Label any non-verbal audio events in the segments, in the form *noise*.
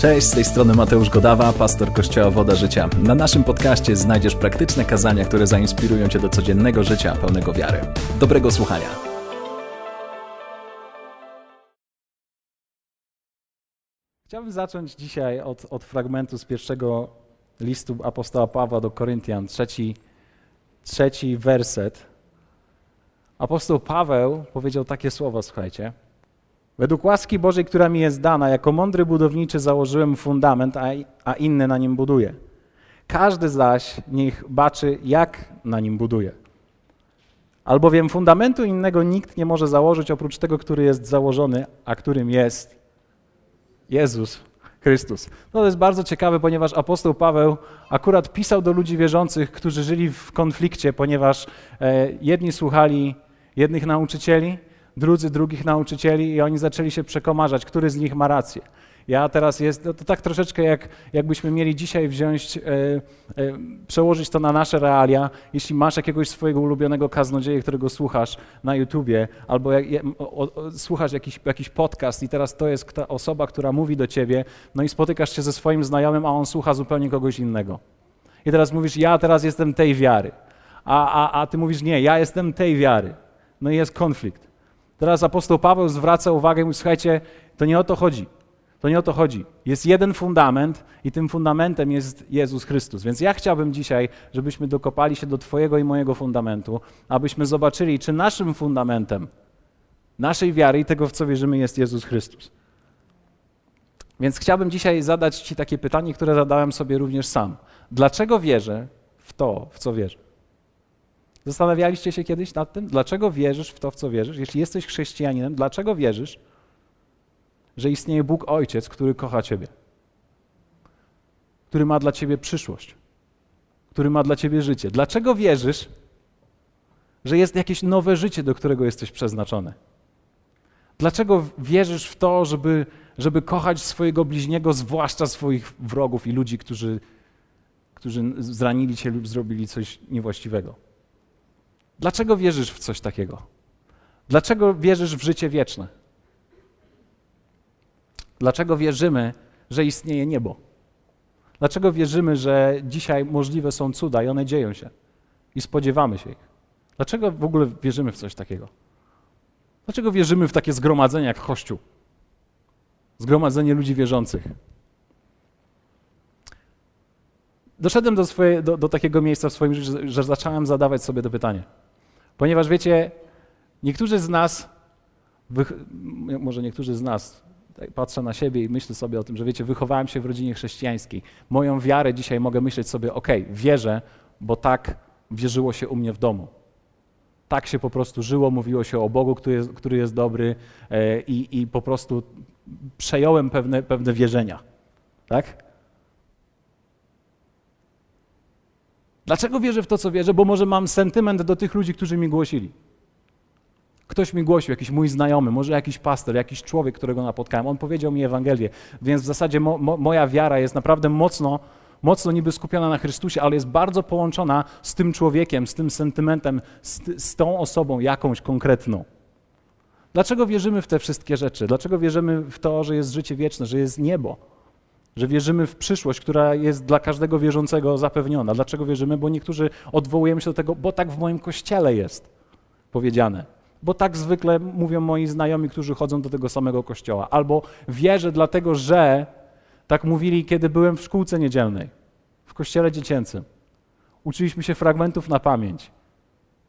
Cześć, z tej strony Mateusz Godawa, pastor Kościoła Woda Życia. Na naszym podcaście znajdziesz praktyczne kazania, które zainspirują Cię do codziennego życia pełnego wiary. Dobrego słuchania. Chciałbym zacząć dzisiaj od, od fragmentu z pierwszego listu apostoła Pawła do Koryntian, trzeci, trzeci werset. Apostoł Paweł powiedział takie słowa, słuchajcie. Według łaski Bożej, która mi jest dana, jako mądry budowniczy założyłem fundament, a, a inny na nim buduje. Każdy zaś niech baczy, jak na nim buduje. Albowiem fundamentu innego nikt nie może założyć oprócz tego, który jest założony, a którym jest Jezus Chrystus. No to jest bardzo ciekawe, ponieważ apostoł Paweł akurat pisał do ludzi wierzących, którzy żyli w konflikcie, ponieważ e, jedni słuchali jednych nauczycieli, drudzy drugich nauczycieli i oni zaczęli się przekomarzać, który z nich ma rację. Ja teraz jest, to, to tak troszeczkę jak, jakbyśmy mieli dzisiaj wziąć, e, e, przełożyć to na nasze realia. Jeśli masz jakiegoś swojego ulubionego kaznodzieja, którego słuchasz na YouTubie, albo jak, o, o, słuchasz jakiś, jakiś podcast i teraz to jest ta osoba, która mówi do ciebie, no i spotykasz się ze swoim znajomym, a on słucha zupełnie kogoś innego. I teraz mówisz, ja teraz jestem tej wiary, a, a, a ty mówisz, nie, ja jestem tej wiary. No i jest konflikt. Teraz apostoł Paweł zwraca uwagę i mówi, słuchajcie, to nie o to chodzi. To nie o to chodzi. Jest jeden fundament i tym fundamentem jest Jezus Chrystus. Więc ja chciałbym dzisiaj, żebyśmy dokopali się do Twojego i mojego fundamentu, abyśmy zobaczyli, czy naszym fundamentem naszej wiary i tego, w co wierzymy, jest Jezus Chrystus. Więc chciałbym dzisiaj zadać Ci takie pytanie, które zadałem sobie również sam. Dlaczego wierzę w to, w co wierzę? Zastanawialiście się kiedyś nad tym? Dlaczego wierzysz w to, w co wierzysz? Jeśli jesteś chrześcijaninem, dlaczego wierzysz, że istnieje Bóg Ojciec, który kocha Ciebie? Który ma dla Ciebie przyszłość? Który ma dla Ciebie życie? Dlaczego wierzysz, że jest jakieś nowe życie, do którego jesteś przeznaczony? Dlaczego wierzysz w to, żeby, żeby kochać swojego bliźniego, zwłaszcza swoich wrogów i ludzi, którzy, którzy zranili Cię lub zrobili coś niewłaściwego? Dlaczego wierzysz w coś takiego? Dlaczego wierzysz w życie wieczne? Dlaczego wierzymy, że istnieje niebo? Dlaczego wierzymy, że dzisiaj możliwe są cuda i one dzieją się i spodziewamy się ich? Dlaczego w ogóle wierzymy w coś takiego? Dlaczego wierzymy w takie zgromadzenia jak Kościół? Zgromadzenie ludzi wierzących. Doszedłem do, swoje, do, do takiego miejsca w swoim życiu, że zacząłem zadawać sobie to pytanie. Ponieważ wiecie, niektórzy z nas, może niektórzy z nas, tak patrzę na siebie i myślę sobie o tym, że wiecie, wychowałem się w rodzinie chrześcijańskiej. Moją wiarę dzisiaj mogę myśleć sobie, ok, wierzę, bo tak wierzyło się u mnie w domu. Tak się po prostu żyło, mówiło się o Bogu, który jest, który jest dobry e, i, i po prostu przejąłem pewne, pewne wierzenia. Tak? Dlaczego wierzę w to, co wierzę? Bo może mam sentyment do tych ludzi, którzy mi głosili. Ktoś mi głosił, jakiś mój znajomy, może jakiś pastor, jakiś człowiek, którego napotkałem. On powiedział mi Ewangelię, więc w zasadzie mo, mo, moja wiara jest naprawdę mocno, mocno niby skupiona na Chrystusie, ale jest bardzo połączona z tym człowiekiem, z tym sentymentem, z, z tą osobą jakąś konkretną. Dlaczego wierzymy w te wszystkie rzeczy? Dlaczego wierzymy w to, że jest życie wieczne, że jest niebo? Że wierzymy w przyszłość, która jest dla każdego wierzącego zapewniona. Dlaczego wierzymy? Bo niektórzy odwołujemy się do tego, bo tak w moim kościele jest powiedziane. Bo tak zwykle mówią moi znajomi, którzy chodzą do tego samego kościoła. Albo wierzę dlatego, że tak mówili, kiedy byłem w szkółce niedzielnej, w kościele dziecięcym. Uczyliśmy się fragmentów na pamięć.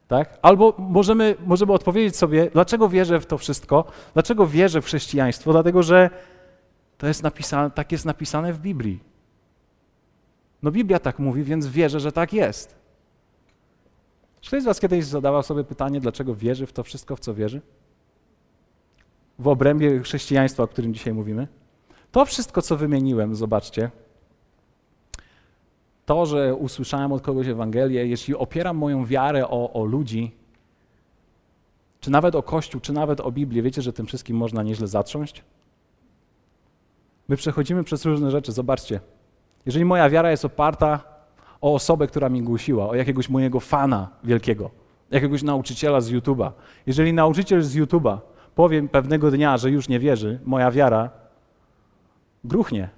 Tak? Albo możemy, możemy odpowiedzieć sobie, dlaczego wierzę w to wszystko, dlaczego wierzę w chrześcijaństwo, dlatego że to jest napisane, tak jest napisane w Biblii. No Biblia tak mówi, więc wierzę, że tak jest. Czy ktoś z Was kiedyś zadawał sobie pytanie, dlaczego wierzy w to wszystko, w co wierzy? W obrębie chrześcijaństwa, o którym dzisiaj mówimy? To wszystko, co wymieniłem, zobaczcie, to, że usłyszałem od kogoś Ewangelię, jeśli opieram moją wiarę o, o ludzi, czy nawet o Kościół, czy nawet o Biblię, wiecie, że tym wszystkim można nieźle zatrząść? My przechodzimy przez różne rzeczy. Zobaczcie. Jeżeli moja wiara jest oparta o osobę, która mi głosiła, o jakiegoś mojego fana wielkiego, jakiegoś nauczyciela z YouTube'a. Jeżeli nauczyciel z YouTube'a powie pewnego dnia, że już nie wierzy, moja wiara gruchnie.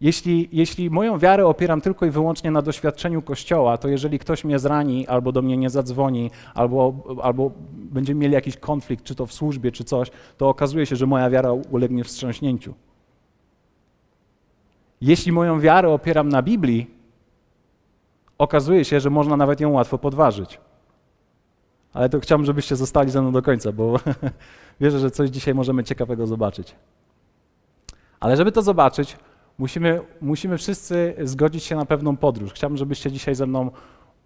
Jeśli, jeśli moją wiarę opieram tylko i wyłącznie na doświadczeniu Kościoła, to jeżeli ktoś mnie zrani, albo do mnie nie zadzwoni, albo, albo będziemy mieli jakiś konflikt, czy to w służbie, czy coś, to okazuje się, że moja wiara ulegnie wstrząśnięciu. Jeśli moją wiarę opieram na Biblii, okazuje się, że można nawet ją łatwo podważyć. Ale to chciałbym, żebyście zostali ze mną do końca, bo *laughs* wierzę, że coś dzisiaj możemy ciekawego zobaczyć. Ale żeby to zobaczyć, musimy, musimy wszyscy zgodzić się na pewną podróż. Chciałbym, żebyście dzisiaj ze mną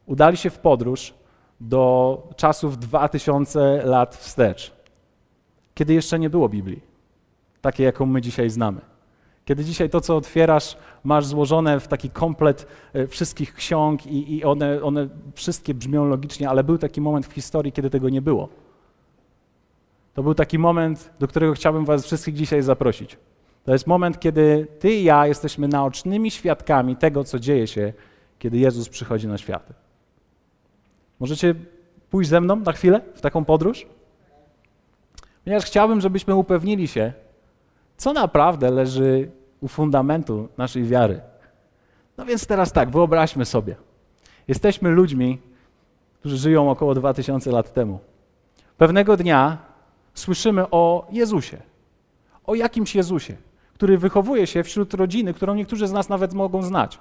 udali się w podróż do czasów 2000 lat wstecz, kiedy jeszcze nie było Biblii, takiej, jaką my dzisiaj znamy. Kiedy dzisiaj to, co otwierasz, masz złożone w taki komplet e, wszystkich ksiąg i, i one, one wszystkie brzmią logicznie, ale był taki moment w historii, kiedy tego nie było. To był taki moment, do którego chciałbym Was wszystkich dzisiaj zaprosić. To jest moment, kiedy Ty i ja jesteśmy naocznymi świadkami tego, co dzieje się, kiedy Jezus przychodzi na świat. Możecie pójść ze mną na chwilę w taką podróż? Ponieważ chciałbym, żebyśmy upewnili się, co naprawdę leży u fundamentu naszej wiary. No więc teraz tak, wyobraźmy sobie. Jesteśmy ludźmi, którzy żyją około 2000 lat temu. Pewnego dnia słyszymy o Jezusie. O jakimś Jezusie, który wychowuje się wśród rodziny, którą niektórzy z nas nawet mogą znać.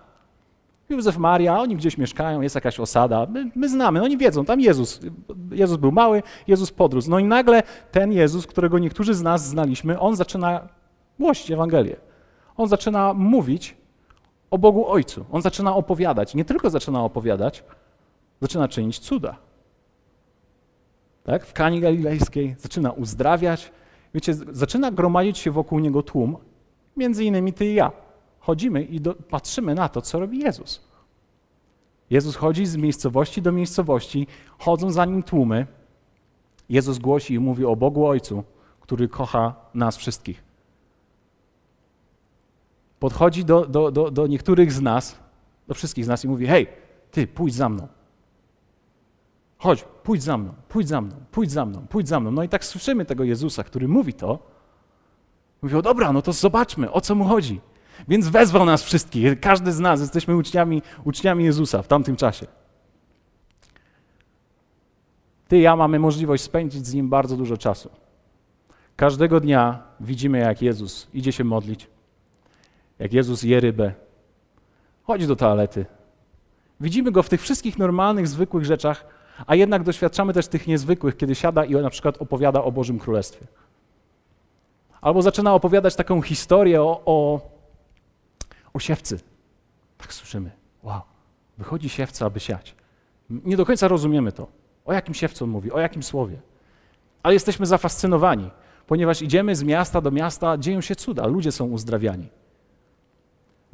Józef, Maria, oni gdzieś mieszkają, jest jakaś osada. My, my, znamy, oni wiedzą, tam Jezus. Jezus był mały, Jezus podrósł. No i nagle ten Jezus, którego niektórzy z nas znaliśmy, on zaczyna głosić Ewangelię. On zaczyna mówić o Bogu Ojcu. On zaczyna opowiadać. Nie tylko zaczyna opowiadać, zaczyna czynić cuda. Tak? W Kani Galilejskiej zaczyna uzdrawiać. Wiecie, zaczyna gromadzić się wokół niego tłum, między innymi ty i ja. Chodzimy i do, patrzymy na to, co robi Jezus. Jezus chodzi z miejscowości do miejscowości, chodzą za nim tłumy. Jezus głosi i mówi o Bogu Ojcu, który kocha nas wszystkich podchodzi do, do, do, do niektórych z nas, do wszystkich z nas i mówi: Hej, ty, pójdź za mną. Chodź, pójdź za mną, pójdź za mną, pójdź za mną, pójdź za mną. No i tak słyszymy tego Jezusa, który mówi to. Mówi: O dobra, no to zobaczmy, o co mu chodzi. Więc wezwał nas wszystkich. Każdy z nas jesteśmy uczniami, uczniami Jezusa w tamtym czasie. Ty i ja mamy możliwość spędzić z Nim bardzo dużo czasu. Każdego dnia widzimy, jak Jezus idzie się modlić, jak Jezus je rybę, chodzi do toalety. Widzimy go w tych wszystkich normalnych, zwykłych rzeczach, a jednak doświadczamy też tych niezwykłych, kiedy siada i na przykład opowiada o Bożym Królestwie. Albo zaczyna opowiadać taką historię o, o, o siewcy. Tak słyszymy. Wow, wychodzi siewca, aby siać. Nie do końca rozumiemy to. O jakim siewcu on mówi, o jakim słowie. Ale jesteśmy zafascynowani, ponieważ idziemy z miasta do miasta, dzieją się cuda, ludzie są uzdrawiani.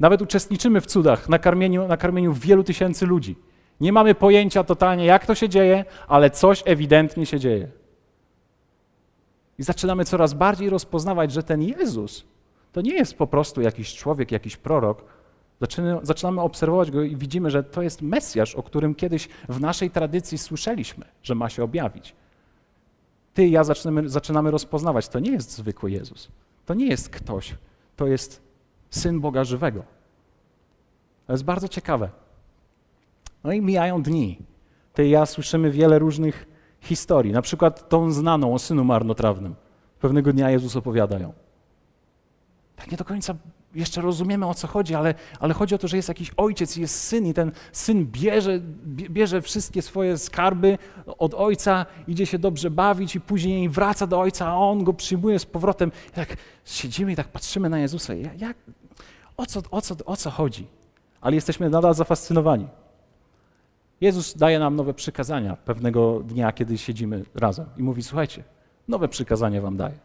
Nawet uczestniczymy w cudach, na karmieniu, na karmieniu wielu tysięcy ludzi. Nie mamy pojęcia totalnie, jak to się dzieje, ale coś ewidentnie się dzieje. I zaczynamy coraz bardziej rozpoznawać, że ten Jezus to nie jest po prostu jakiś człowiek, jakiś prorok. Zaczynamy, obserwować go i widzimy, że to jest Mesjasz, o którym kiedyś w naszej tradycji słyszeliśmy, że ma się objawić. Ty i ja zaczynamy, zaczynamy rozpoznawać, to nie jest zwykły Jezus. To nie jest ktoś, to jest Syn Boga żywego. To jest bardzo ciekawe. No i mijają dni. Ty i ja słyszymy wiele różnych historii. Na przykład tą znaną o synu marnotrawnym. Pewnego dnia Jezus opowiada ją. Tak nie do końca jeszcze rozumiemy o co chodzi, ale, ale chodzi o to, że jest jakiś ojciec i jest syn, i ten syn bierze, bierze wszystkie swoje skarby od ojca, idzie się dobrze bawić, i później wraca do ojca, a on go przyjmuje z powrotem. Tak siedzimy i tak patrzymy na Jezusa. Jak, o, co, o, co, o co chodzi? Ale jesteśmy nadal zafascynowani. Jezus daje nam nowe przykazania pewnego dnia, kiedy siedzimy razem i mówi: Słuchajcie, nowe przykazanie wam daję,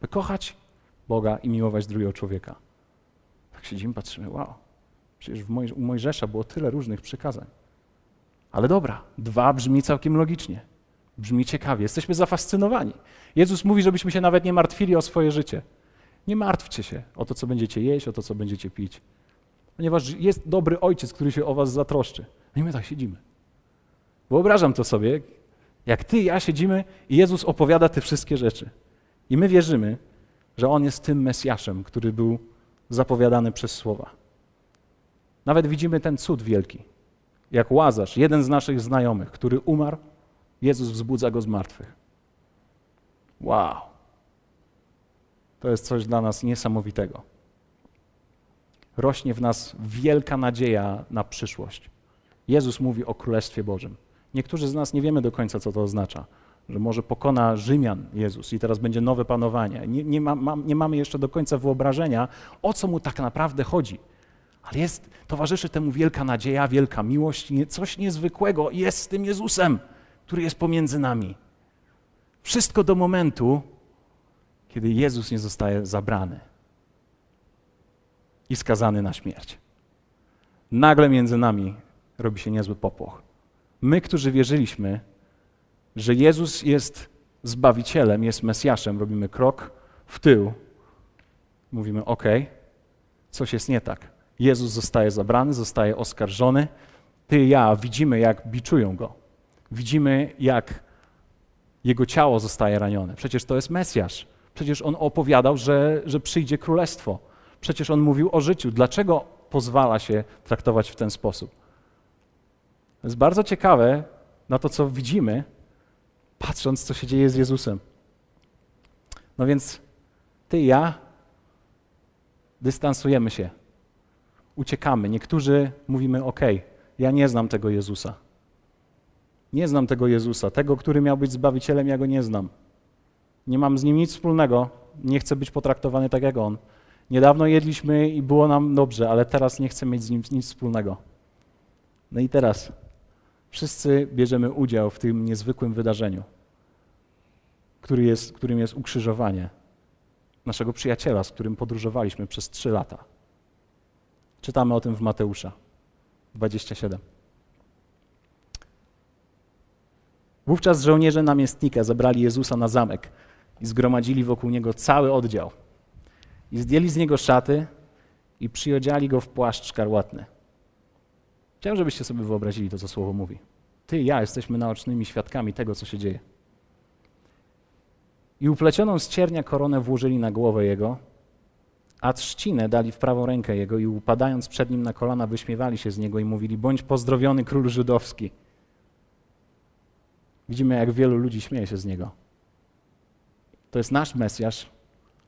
by kochać Boga i miłować drugiego człowieka. Tak siedzimy, patrzymy, wow, przecież u Mojżesza było tyle różnych przykazań. Ale dobra, dwa brzmi całkiem logicznie. Brzmi ciekawie, jesteśmy zafascynowani. Jezus mówi, żebyśmy się nawet nie martwili o swoje życie. Nie martwcie się o to, co będziecie jeść, o to, co będziecie pić. Ponieważ jest dobry ojciec, który się o was zatroszczy. No i my tak siedzimy. Wyobrażam to sobie, jak ty i ja siedzimy i Jezus opowiada te wszystkie rzeczy. I my wierzymy, że On jest tym Mesjaszem, który był zapowiadany przez słowa. Nawet widzimy ten cud wielki. Jak Łazarz, jeden z naszych znajomych, który umarł, Jezus wzbudza go z martwych. Wow. To jest coś dla nas niesamowitego. Rośnie w nas wielka nadzieja na przyszłość. Jezus mówi o Królestwie Bożym. Niektórzy z nas nie wiemy do końca, co to oznacza. Że może pokona Rzymian Jezus i teraz będzie nowe panowanie. Nie, nie, ma, nie mamy jeszcze do końca wyobrażenia, o co mu tak naprawdę chodzi. Ale jest, towarzyszy temu wielka nadzieja, wielka miłość, coś niezwykłego jest z tym Jezusem, który jest pomiędzy nami. Wszystko do momentu, kiedy Jezus nie zostaje zabrany i skazany na śmierć. Nagle między nami robi się niezły popłoch. My, którzy wierzyliśmy, że Jezus jest Zbawicielem, jest Mesjaszem, robimy krok w tył. Mówimy, ok, coś jest nie tak. Jezus zostaje zabrany, zostaje oskarżony. Ty i ja widzimy, jak biczują go. Widzimy, jak jego ciało zostaje ranione. Przecież to jest Mesjasz. Przecież on opowiadał, że, że przyjdzie królestwo. Przecież on mówił o życiu. Dlaczego pozwala się traktować w ten sposób? To jest bardzo ciekawe na to, co widzimy, patrząc, co się dzieje z Jezusem. No więc ty i ja dystansujemy się, uciekamy. Niektórzy mówimy: OK, ja nie znam tego Jezusa. Nie znam tego Jezusa, tego, który miał być zbawicielem, ja go nie znam. Nie mam z nim nic wspólnego, nie chcę być potraktowany tak jak on. Niedawno jedliśmy i było nam dobrze, ale teraz nie chcę mieć z nim nic wspólnego. No i teraz wszyscy bierzemy udział w tym niezwykłym wydarzeniu, który jest, którym jest ukrzyżowanie naszego przyjaciela, z którym podróżowaliśmy przez trzy lata. Czytamy o tym w Mateusza 27. Wówczas żołnierze namiestnika zabrali Jezusa na zamek i zgromadzili wokół niego cały oddział. I zdjęli z niego szaty i przyodziali go w płaszcz szkarłatny. Chciałem, żebyście sobie wyobrazili to, co słowo mówi. Ty i ja jesteśmy naocznymi świadkami tego, co się dzieje. I uplecioną z ciernia koronę włożyli na głowę jego, a trzcinę dali w prawą rękę jego i upadając przed nim na kolana wyśmiewali się z niego i mówili, bądź pozdrowiony król żydowski. Widzimy, jak wielu ludzi śmieje się z niego. To jest nasz Mesjasz,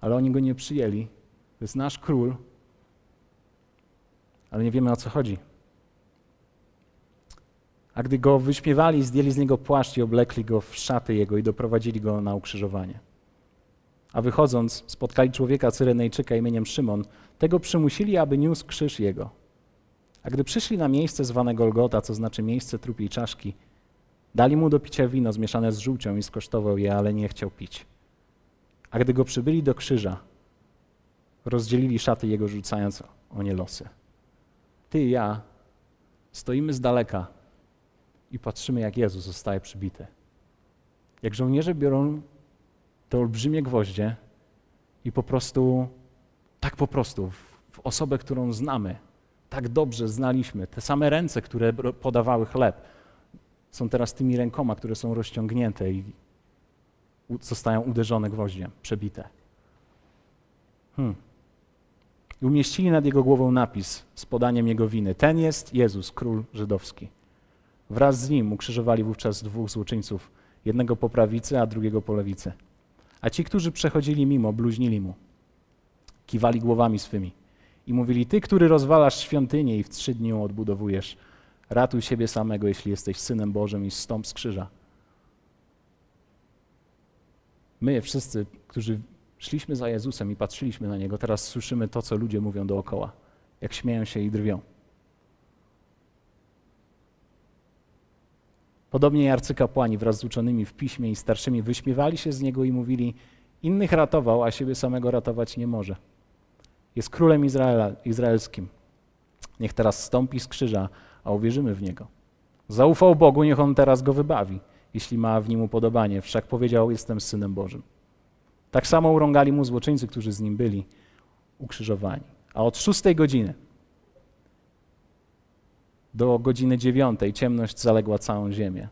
ale oni go nie przyjęli. To jest nasz król, ale nie wiemy o co chodzi. A gdy go wyśmiewali, zdjęli z niego płaszcz i oblekli go w szaty jego i doprowadzili go na ukrzyżowanie. A wychodząc, spotkali człowieka Cyrenejczyka imieniem Szymon. Tego przymusili, aby niósł krzyż jego. A gdy przyszli na miejsce zwane Golgota, co znaczy miejsce trupiej czaszki, dali mu do picia wino zmieszane z żółcią i skosztował je, ale nie chciał pić. A gdy go przybyli do krzyża, rozdzielili szaty jego, rzucając o nie losy. Ty i ja stoimy z daleka i patrzymy, jak Jezus zostaje przybity. Jak żołnierze biorą te olbrzymie gwoździe i po prostu, tak po prostu, w osobę, którą znamy, tak dobrze znaliśmy, te same ręce, które podawały chleb, są teraz tymi rękoma, które są rozciągnięte i zostają uderzone gwoździem, przebite. Hmm. I umieścili nad jego głową napis z podaniem jego winy. Ten jest Jezus, król żydowski. Wraz z nim ukrzyżowali wówczas dwóch złoczyńców, jednego po prawicy, a drugiego po lewicy. A ci, którzy przechodzili mimo, bluźnili mu, kiwali głowami swymi i mówili: Ty, który rozwalasz świątynię i w trzy dni ją odbudowujesz, ratuj siebie samego, jeśli jesteś synem Bożym i stąp z krzyża. My wszyscy, którzy szliśmy za Jezusem i patrzyliśmy na Niego, teraz słyszymy to, co ludzie mówią dookoła, jak śmieją się i drwią. Podobnie arcykapłani wraz z uczonymi w piśmie i starszymi wyśmiewali się z Niego i mówili, innych ratował, a siebie samego ratować nie może. Jest królem Izraela, izraelskim. Niech teraz stąpi z krzyża, a uwierzymy w Niego. Zaufał Bogu, niech On teraz go wybawi jeśli ma w nim upodobanie. Wszak powiedział, jestem Synem Bożym. Tak samo urągali mu złoczyńcy, którzy z nim byli ukrzyżowani. A od szóstej godziny do godziny dziewiątej ciemność zaległa całą ziemię.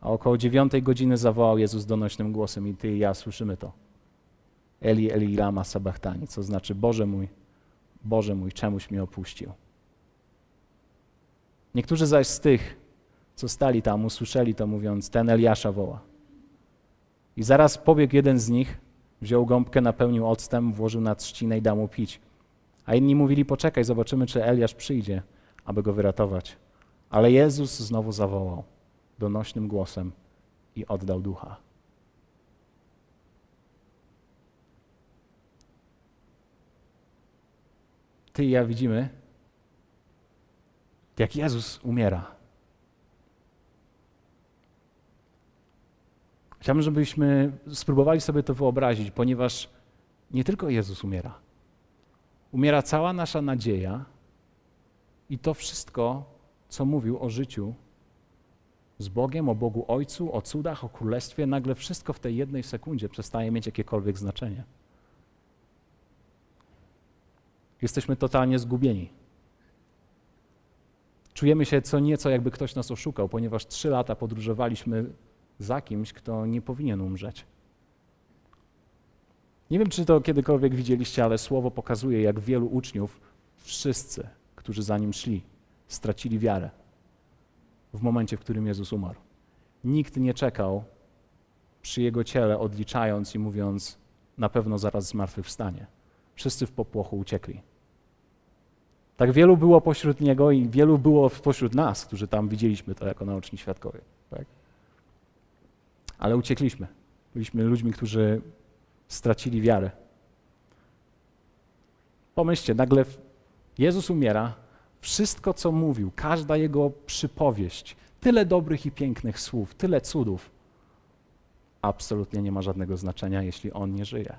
A około dziewiątej godziny zawołał Jezus donośnym głosem i ty i ja słyszymy to. Eli, Eli, lama sabachtani, co znaczy Boże mój, Boże mój, czemuś mnie opuścił. Niektórzy zaś z tych, co stali tam, usłyszeli to, mówiąc: Ten Eliasza woła. I zaraz pobiegł jeden z nich, wziął gąbkę, napełnił octem, włożył na trzcinę i dał mu pić. A inni mówili: Poczekaj, zobaczymy, czy Eliasz przyjdzie, aby go wyratować. Ale Jezus znowu zawołał donośnym głosem i oddał ducha. Ty i ja widzimy, jak Jezus umiera. Chciałbym, żebyśmy spróbowali sobie to wyobrazić, ponieważ nie tylko Jezus umiera. Umiera cała nasza nadzieja i to wszystko, co mówił o życiu z Bogiem, o Bogu Ojcu, o cudach, o Królestwie, nagle wszystko w tej jednej sekundzie przestaje mieć jakiekolwiek znaczenie. Jesteśmy totalnie zgubieni. Czujemy się co nieco, jakby ktoś nas oszukał, ponieważ trzy lata podróżowaliśmy za kimś, kto nie powinien umrzeć. Nie wiem, czy to kiedykolwiek widzieliście, ale słowo pokazuje, jak wielu uczniów, wszyscy, którzy za nim szli, stracili wiarę w momencie, w którym Jezus umarł. Nikt nie czekał przy jego ciele, odliczając i mówiąc, na pewno zaraz zmartwychwstanie. Wszyscy w popłochu uciekli. Tak wielu było pośród niego i wielu było pośród nas, którzy tam widzieliśmy to jako naoczni świadkowie. Tak? Ale uciekliśmy. Byliśmy ludźmi, którzy stracili wiarę. Pomyślcie, nagle Jezus umiera, wszystko co mówił, każda jego przypowieść, tyle dobrych i pięknych słów, tyle cudów, absolutnie nie ma żadnego znaczenia, jeśli on nie żyje.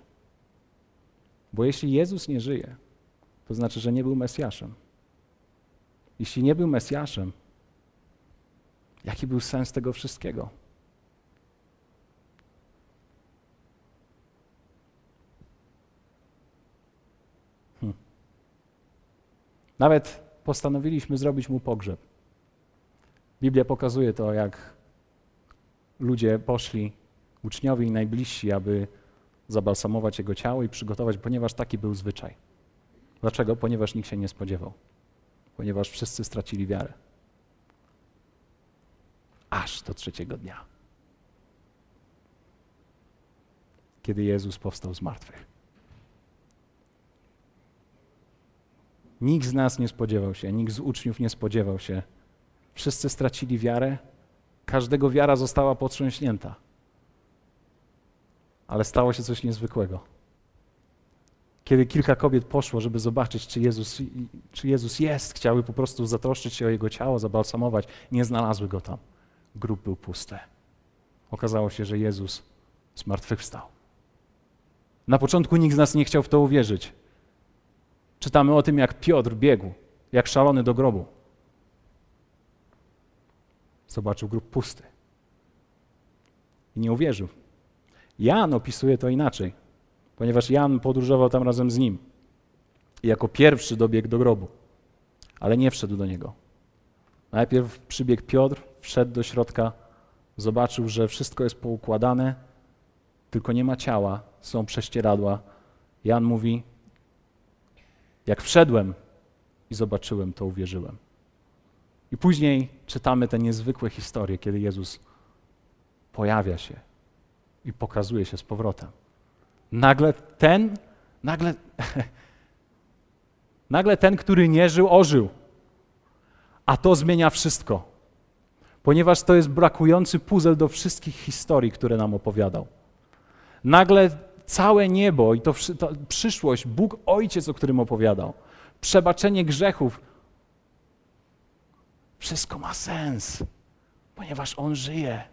Bo jeśli Jezus nie żyje, to znaczy, że nie był Mesjaszem. Jeśli nie był Mesjaszem, jaki był sens tego wszystkiego? Nawet postanowiliśmy zrobić mu pogrzeb. Biblia pokazuje to, jak ludzie poszli, uczniowie i najbliżsi, aby zabalsamować jego ciało i przygotować, ponieważ taki był zwyczaj. Dlaczego? Ponieważ nikt się nie spodziewał. Ponieważ wszyscy stracili wiarę. Aż do trzeciego dnia. Kiedy Jezus powstał z martwych. Nikt z nas nie spodziewał się, nikt z uczniów nie spodziewał się. Wszyscy stracili wiarę, każdego wiara została potrząśnięta. Ale stało się coś niezwykłego kiedy kilka kobiet poszło, żeby zobaczyć, czy Jezus, czy Jezus jest, chciały po prostu zatroszczyć się o Jego ciało, zabalsamować, nie znalazły Go tam. Grób był pusty. Okazało się, że Jezus zmartwychwstał. Na początku nikt z nas nie chciał w to uwierzyć. Czytamy o tym, jak Piotr biegł, jak szalony do grobu. Zobaczył grób pusty. I nie uwierzył. Jan opisuje to inaczej ponieważ Jan podróżował tam razem z nim. I jako pierwszy dobiegł do grobu, ale nie wszedł do niego. Najpierw przybiegł Piotr, wszedł do środka, zobaczył, że wszystko jest poukładane, tylko nie ma ciała, są prześcieradła. Jan mówi: Jak wszedłem i zobaczyłem, to uwierzyłem. I później czytamy te niezwykłe historie, kiedy Jezus pojawia się i pokazuje się z powrotem. Nagle ten, nagle, *laughs* nagle ten, który nie żył, ożył. A to zmienia wszystko, ponieważ to jest brakujący puzzle do wszystkich historii, które nam opowiadał. Nagle całe niebo i to, to przyszłość, Bóg Ojciec, o którym opowiadał, przebaczenie grzechów, wszystko ma sens, ponieważ On żyje.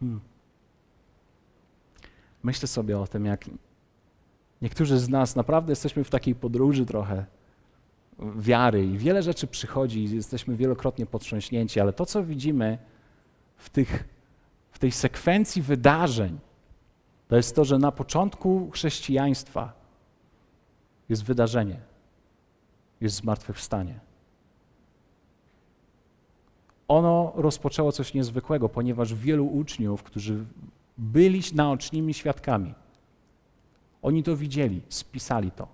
Hmm. Myślę sobie o tym, jak niektórzy z nas naprawdę jesteśmy w takiej podróży trochę wiary i wiele rzeczy przychodzi i jesteśmy wielokrotnie potrząśnięci, ale to, co widzimy w, tych, w tej sekwencji wydarzeń, to jest to, że na początku chrześcijaństwa jest wydarzenie, jest zmartwychwstanie ono rozpoczęło coś niezwykłego, ponieważ wielu uczniów, którzy byli naocznymi świadkami, Oni to widzieli, spisali to.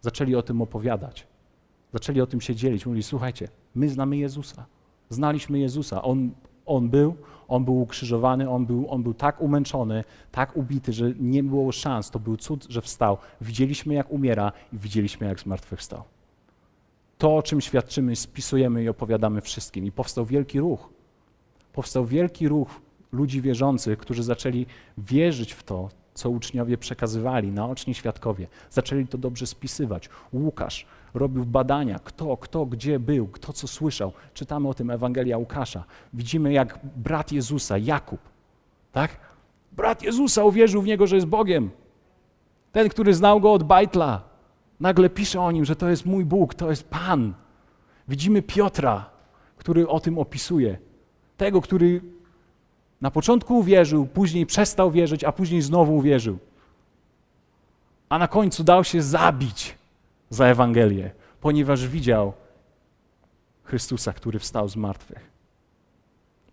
Zaczęli o tym opowiadać. Zaczęli o tym się dzielić. Mówili, słuchajcie, my znamy Jezusa. Znaliśmy Jezusa. On, on był, on był ukrzyżowany, on był, on był tak umęczony, tak ubity, że nie było szans. To był cud, że wstał. Widzieliśmy, jak umiera i widzieliśmy, jak zmartwychwstał. To, o czym świadczymy, spisujemy i opowiadamy wszystkim. I powstał wielki ruch. Powstał wielki ruch ludzi wierzących, którzy zaczęli wierzyć w to, co uczniowie przekazywali, naoczni świadkowie. Zaczęli to dobrze spisywać. Łukasz robił badania, kto, kto gdzie był, kto co słyszał. Czytamy o tym Ewangelia Łukasza. Widzimy, jak brat Jezusa, Jakub, tak? Brat Jezusa uwierzył w Niego, że jest Bogiem. Ten, który znał Go od bajtla. Nagle pisze o Nim, że to jest mój Bóg, to jest Pan. Widzimy Piotra, który o tym opisuje. Tego, który na początku uwierzył, później przestał wierzyć, a później znowu uwierzył. A na końcu dał się zabić za Ewangelię, ponieważ widział Chrystusa, który wstał z martwych.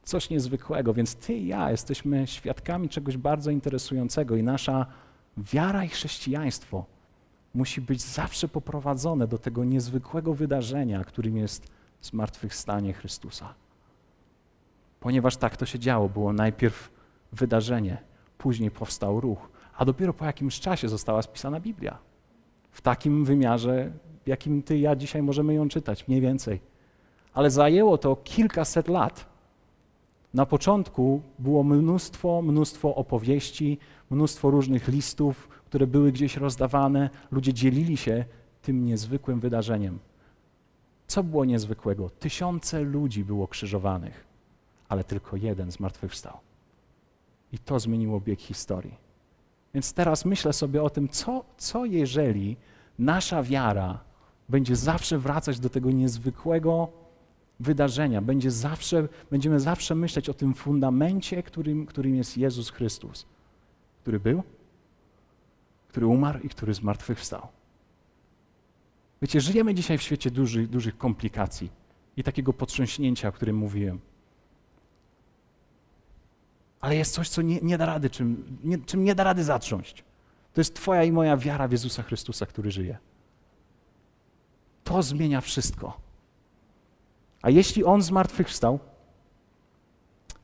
Coś niezwykłego, więc ty i ja jesteśmy świadkami czegoś bardzo interesującego i nasza wiara i chrześcijaństwo musi być zawsze poprowadzone do tego niezwykłego wydarzenia, którym jest zmartwychwstanie Chrystusa ponieważ tak to się działo. Było najpierw wydarzenie, później powstał ruch, a dopiero po jakimś czasie została spisana Biblia. W takim wymiarze, jakim ty i ja dzisiaj możemy ją czytać, mniej więcej. Ale zajęło to kilkaset lat. Na początku było mnóstwo, mnóstwo opowieści, mnóstwo różnych listów, które były gdzieś rozdawane. Ludzie dzielili się tym niezwykłym wydarzeniem. Co było niezwykłego? Tysiące ludzi było krzyżowanych ale tylko jeden zmartwychwstał. I to zmieniło bieg historii. Więc teraz myślę sobie o tym, co, co jeżeli nasza wiara będzie zawsze wracać do tego niezwykłego wydarzenia, będzie zawsze, będziemy zawsze myśleć o tym fundamencie, którym, którym jest Jezus Chrystus, który był, który umarł i który zmartwychwstał. Wiecie, żyjemy dzisiaj w świecie dużych, dużych komplikacji i takiego potrząśnięcia, o którym mówiłem. Ale jest coś, co nie, nie da rady, czym nie, czym nie da rady zatrząść. To jest Twoja i moja wiara w Jezusa Chrystusa, który żyje. To zmienia wszystko. A jeśli On zmartwychwstał,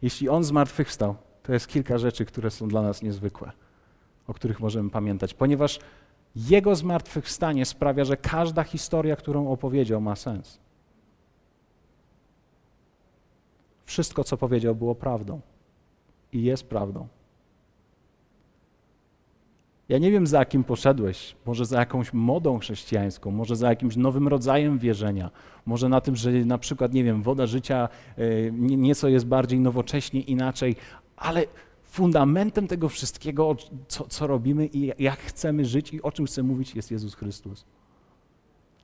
jeśli On zmartwychwstał, to jest kilka rzeczy, które są dla nas niezwykłe, o których możemy pamiętać, ponieważ Jego zmartwychwstanie sprawia, że każda historia, którą opowiedział, ma sens. Wszystko, co powiedział, było prawdą i jest prawdą. Ja nie wiem, za jakim poszedłeś, może za jakąś modą chrześcijańską, może za jakimś nowym rodzajem wierzenia, może na tym, że na przykład, nie wiem, woda życia e, nieco jest bardziej nowocześnie, inaczej, ale fundamentem tego wszystkiego, co, co robimy i jak chcemy żyć i o czym chcemy mówić, jest Jezus Chrystus.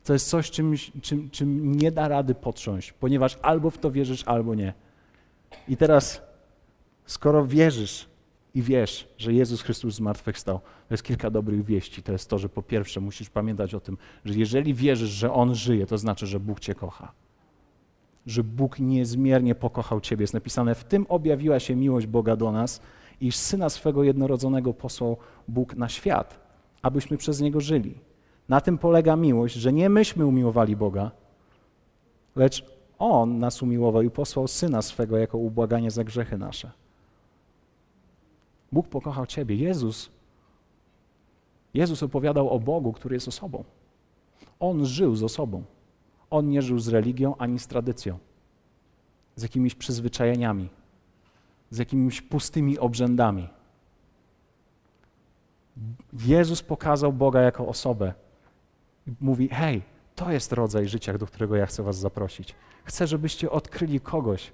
To jest coś, czym, czym, czym nie da rady potrząść, ponieważ albo w to wierzysz, albo nie. I teraz Skoro wierzysz i wiesz, że Jezus Chrystus zmartwychwstał, to jest kilka dobrych wieści. To jest to, że po pierwsze musisz pamiętać o tym, że jeżeli wierzysz, że On żyje, to znaczy, że Bóg Cię kocha. Że Bóg niezmiernie pokochał Ciebie. Jest napisane, w tym objawiła się miłość Boga do nas, iż Syna swego jednorodzonego posłał Bóg na świat, abyśmy przez Niego żyli. Na tym polega miłość, że nie myśmy umiłowali Boga, lecz On nas umiłował i posłał Syna swego jako ubłaganie za grzechy nasze. Bóg pokochał Ciebie. Jezus, Jezus opowiadał o Bogu, który jest osobą. On żył z osobą. On nie żył z religią ani z tradycją, z jakimiś przyzwyczajeniami, z jakimiś pustymi obrzędami. Jezus pokazał Boga jako osobę. Mówi: Hej, to jest rodzaj życia, do którego ja chcę Was zaprosić. Chcę, żebyście odkryli kogoś,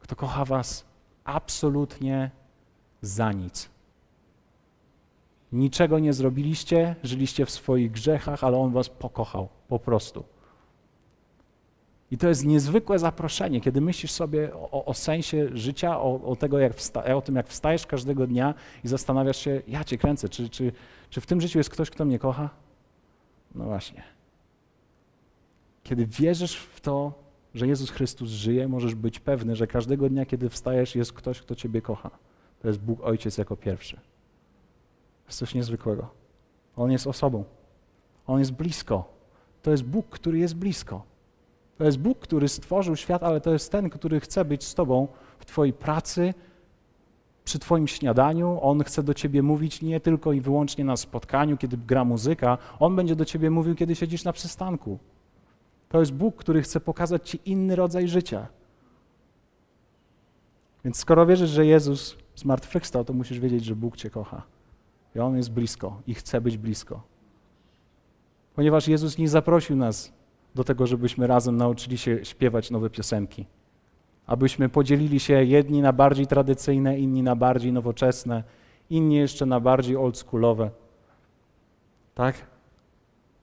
kto kocha Was absolutnie za nic. Niczego nie zrobiliście, żyliście w swoich grzechach, ale On was pokochał, po prostu. I to jest niezwykłe zaproszenie, kiedy myślisz sobie o, o sensie życia, o, o, tego, jak wsta- o tym, jak wstajesz każdego dnia i zastanawiasz się, ja cię kręcę, czy, czy, czy w tym życiu jest ktoś, kto mnie kocha? No właśnie. Kiedy wierzysz w to, że Jezus Chrystus żyje, możesz być pewny, że każdego dnia, kiedy wstajesz, jest ktoś, kto ciebie kocha. To jest Bóg Ojciec jako pierwszy. To jest coś niezwykłego. On jest osobą. On jest blisko. To jest Bóg, który jest blisko. To jest Bóg, który stworzył świat, ale to jest ten, który chce być z Tobą w Twojej pracy, przy Twoim śniadaniu. On chce do Ciebie mówić nie tylko i wyłącznie na spotkaniu, kiedy gra muzyka. On będzie do Ciebie mówił, kiedy siedzisz na przystanku. To jest Bóg, który chce pokazać Ci inny rodzaj życia. Więc skoro wierzysz, że Jezus zmartwychwstał, to musisz wiedzieć, że Bóg Cię kocha. I On jest blisko i chce być blisko. Ponieważ Jezus nie zaprosił nas do tego, żebyśmy razem nauczyli się śpiewać nowe piosenki. Abyśmy podzielili się jedni na bardziej tradycyjne, inni na bardziej nowoczesne, inni jeszcze na bardziej oldschoolowe. Tak?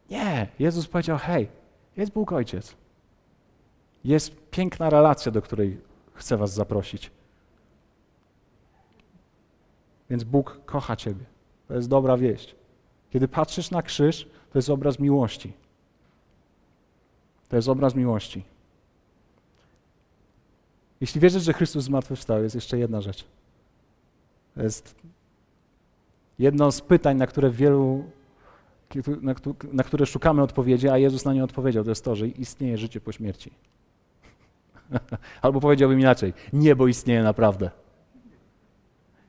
Nie. Jezus powiedział: Hej, jest Bóg Ojciec. Jest piękna relacja, do której chcę Was zaprosić. Więc Bóg kocha Ciebie. To jest dobra wieść. Kiedy patrzysz na krzyż, to jest obraz miłości. To jest obraz miłości. Jeśli wierzysz, że Chrystus zmartwychwstał, jest jeszcze jedna rzecz. To jest jedno z pytań, na które wielu, na które szukamy odpowiedzi, a Jezus na nie odpowiedział. To jest to, że istnieje życie po śmierci. *laughs* Albo powiedziałbym inaczej, niebo istnieje naprawdę.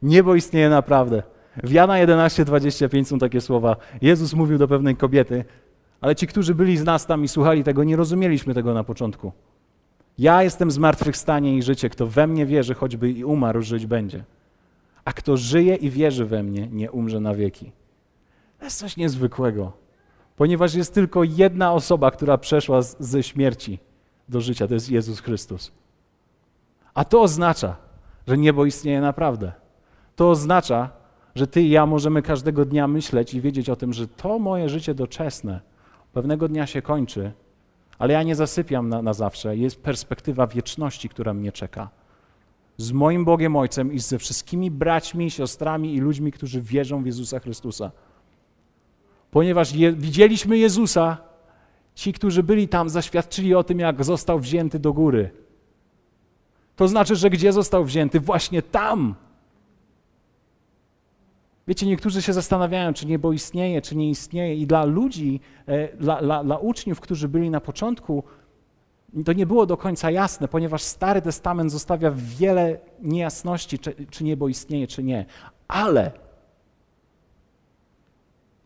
Niebo istnieje naprawdę. W Jana 11:25 są takie słowa. Jezus mówił do pewnej kobiety, ale ci, którzy byli z nas tam i słuchali tego, nie rozumieliśmy tego na początku. Ja jestem zmartwychwstanie i życie. Kto we mnie wierzy, choćby i umarł, żyć będzie. A kto żyje i wierzy we mnie, nie umrze na wieki. To jest coś niezwykłego, ponieważ jest tylko jedna osoba, która przeszła ze śmierci do życia. To jest Jezus Chrystus. A to oznacza, że niebo istnieje naprawdę. To oznacza, że ty i ja możemy każdego dnia myśleć i wiedzieć o tym, że to moje życie doczesne pewnego dnia się kończy, ale ja nie zasypiam na, na zawsze. Jest perspektywa wieczności, która mnie czeka. Z moim Bogiem Ojcem i ze wszystkimi braćmi, siostrami i ludźmi, którzy wierzą w Jezusa Chrystusa. Ponieważ je, widzieliśmy Jezusa, ci, którzy byli tam, zaświadczyli o tym, jak został wzięty do góry. To znaczy, że gdzie został wzięty? Właśnie tam, Wiecie, niektórzy się zastanawiają, czy niebo istnieje, czy nie istnieje, i dla ludzi, e, dla, dla, dla uczniów, którzy byli na początku, to nie było do końca jasne, ponieważ Stary Testament zostawia wiele niejasności, czy, czy niebo istnieje, czy nie. Ale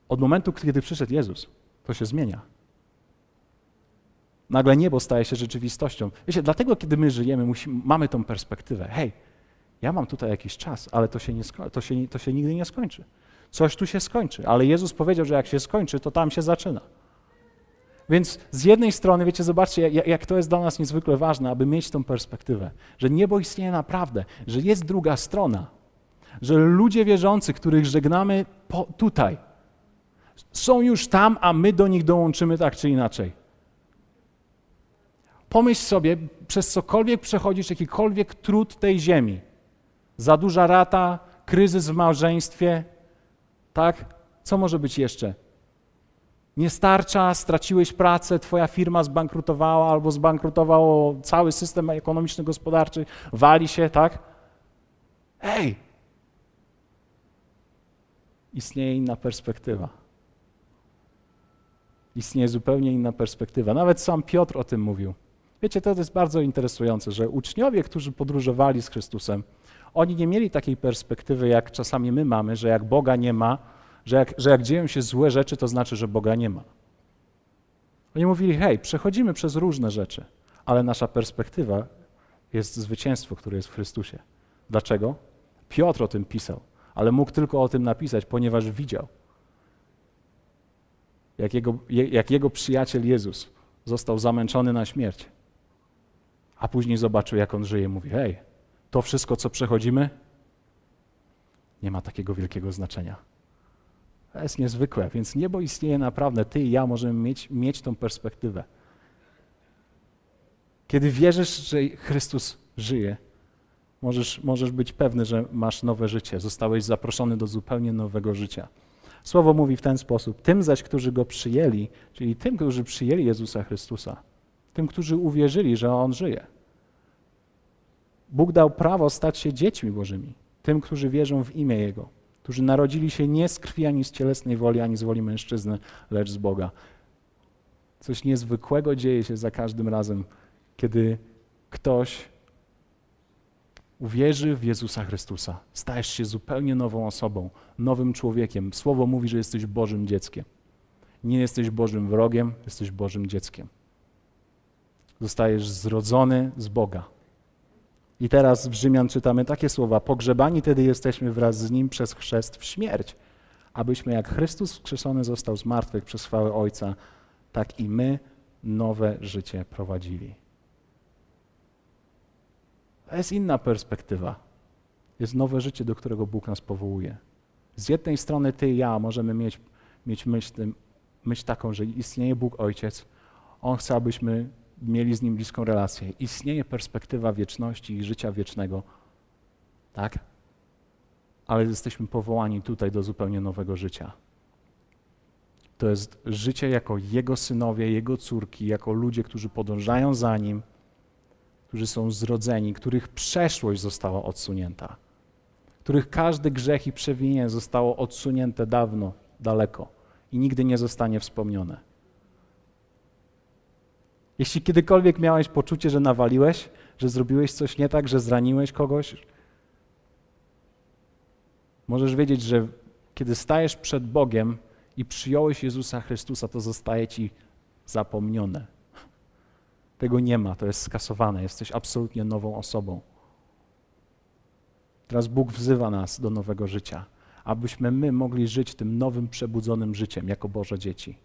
od momentu, kiedy przyszedł Jezus, to się zmienia. Nagle niebo staje się rzeczywistością. Wiecie, dlatego, kiedy my żyjemy, musimy, mamy tą perspektywę. Hej, ja mam tutaj jakiś czas, ale to się, nie to, się, to się nigdy nie skończy. Coś tu się skończy, ale Jezus powiedział, że jak się skończy, to tam się zaczyna. Więc z jednej strony, wiecie, zobaczcie, jak, jak, to jest dla nas niezwykle ważne, aby mieć tą perspektywę, że niebo istnieje naprawdę, że jest druga strona, że ludzie wierzący, których żegnamy po, tutaj, są już tam, a my do nich dołączymy tak czy inaczej. Pomyśl sobie, przez cokolwiek przechodzisz, jakikolwiek trud tej ziemi, za duża rata, kryzys w małżeństwie, tak? Co może być jeszcze? Nie starcza, straciłeś pracę, twoja firma zbankrutowała albo zbankrutowało cały system ekonomiczny, gospodarczy, wali się, tak? Hej! Istnieje inna perspektywa. Istnieje zupełnie inna perspektywa. Nawet sam Piotr o tym mówił. Wiecie, to jest bardzo interesujące, że uczniowie, którzy podróżowali z Chrystusem, oni nie mieli takiej perspektywy, jak czasami my mamy, że jak Boga nie ma, że jak, że jak dzieją się złe rzeczy, to znaczy, że Boga nie ma. Oni mówili, hej, przechodzimy przez różne rzeczy, ale nasza perspektywa jest zwycięstwo, które jest w Chrystusie. Dlaczego? Piotr o tym pisał, ale mógł tylko o tym napisać, ponieważ widział, jak jego, jak jego przyjaciel Jezus został zamęczony na śmierć, a później zobaczył, jak on żyje. Mówi, hej, to wszystko, co przechodzimy, nie ma takiego wielkiego znaczenia. To jest niezwykłe, więc niebo istnieje naprawdę. Ty i ja możemy mieć, mieć tą perspektywę. Kiedy wierzysz, że Chrystus żyje, możesz, możesz być pewny, że masz nowe życie. Zostałeś zaproszony do zupełnie nowego życia. Słowo mówi w ten sposób: Tym zaś, którzy go przyjęli, czyli tym, którzy przyjęli Jezusa Chrystusa, tym, którzy uwierzyli, że On żyje, Bóg dał prawo stać się dziećmi Bożymi, tym, którzy wierzą w imię Jego, którzy narodzili się nie z krwi ani z cielesnej woli, ani z woli mężczyzny, lecz z Boga. Coś niezwykłego dzieje się za każdym razem, kiedy ktoś uwierzy w Jezusa Chrystusa. Stajesz się zupełnie nową osobą, nowym człowiekiem. Słowo mówi, że jesteś Bożym dzieckiem. Nie jesteś Bożym wrogiem, jesteś Bożym dzieckiem. Zostajesz zrodzony z Boga. I teraz w Rzymian czytamy takie słowa: Pogrzebani tedy jesteśmy wraz z Nim przez chrzest w śmierć, abyśmy jak Chrystus wskrzeszony został z martwych przez chwałę Ojca, tak i my nowe życie prowadzili. To jest inna perspektywa. Jest nowe życie, do którego Bóg nas powołuje. Z jednej strony ty i ja możemy mieć, mieć myśl, myśl taką, że istnieje Bóg Ojciec, On chce, abyśmy mieli z Nim bliską relację. Istnieje perspektywa wieczności i życia wiecznego, tak? Ale jesteśmy powołani tutaj do zupełnie nowego życia. To jest życie jako Jego synowie, Jego córki, jako ludzie, którzy podążają za Nim, którzy są zrodzeni, których przeszłość została odsunięta, których każdy grzech i przewinienie zostało odsunięte dawno, daleko i nigdy nie zostanie wspomnione. Jeśli kiedykolwiek miałeś poczucie, że nawaliłeś, że zrobiłeś coś nie tak, że zraniłeś kogoś, możesz wiedzieć, że kiedy stajesz przed Bogiem i przyjąłeś Jezusa Chrystusa, to zostaje ci zapomnione. Tego nie ma, to jest skasowane, jesteś absolutnie nową osobą. Teraz Bóg wzywa nas do nowego życia, abyśmy my mogli żyć tym nowym, przebudzonym życiem jako Boże dzieci.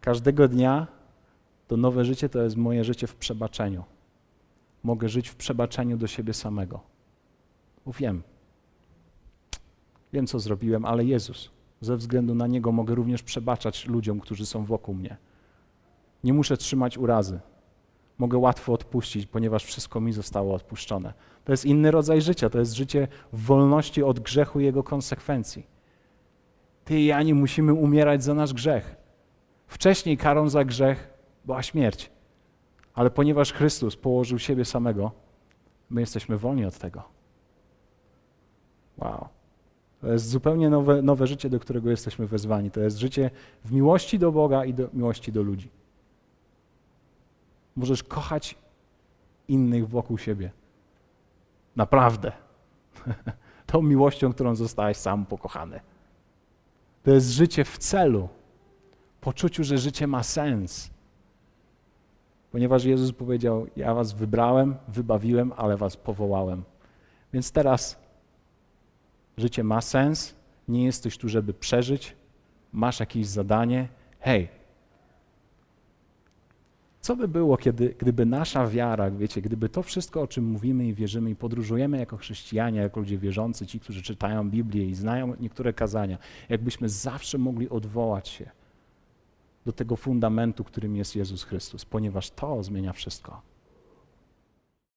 Każdego dnia to nowe życie to jest moje życie w przebaczeniu. Mogę żyć w przebaczeniu do siebie samego. Bo wiem, wiem co zrobiłem, ale Jezus, ze względu na Niego mogę również przebaczać ludziom, którzy są wokół mnie. Nie muszę trzymać urazy. Mogę łatwo odpuścić, ponieważ wszystko mi zostało odpuszczone. To jest inny rodzaj życia, to jest życie w wolności od grzechu i jego konsekwencji. Ty i ja nie musimy umierać za nasz grzech. Wcześniej karą za grzech była śmierć. Ale ponieważ Chrystus położył siebie samego, my jesteśmy wolni od tego. Wow. To jest zupełnie nowe, nowe życie, do którego jesteśmy wezwani. To jest życie w miłości do Boga i do miłości do ludzi. Możesz kochać innych wokół siebie. Naprawdę. *laughs* Tą miłością, którą zostałeś sam pokochany. To jest życie w celu, poczuciu, że życie ma sens. Ponieważ Jezus powiedział: Ja was wybrałem, wybawiłem, ale was powołałem. Więc teraz życie ma sens, nie jesteś tu, żeby przeżyć, masz jakieś zadanie. Hej, co by było, kiedy, gdyby nasza wiara, wiecie, gdyby to wszystko, o czym mówimy i wierzymy i podróżujemy jako chrześcijanie, jako ludzie wierzący, ci, którzy czytają Biblię i znają niektóre kazania, jakbyśmy zawsze mogli odwołać się do tego fundamentu, którym jest Jezus Chrystus, ponieważ to zmienia wszystko.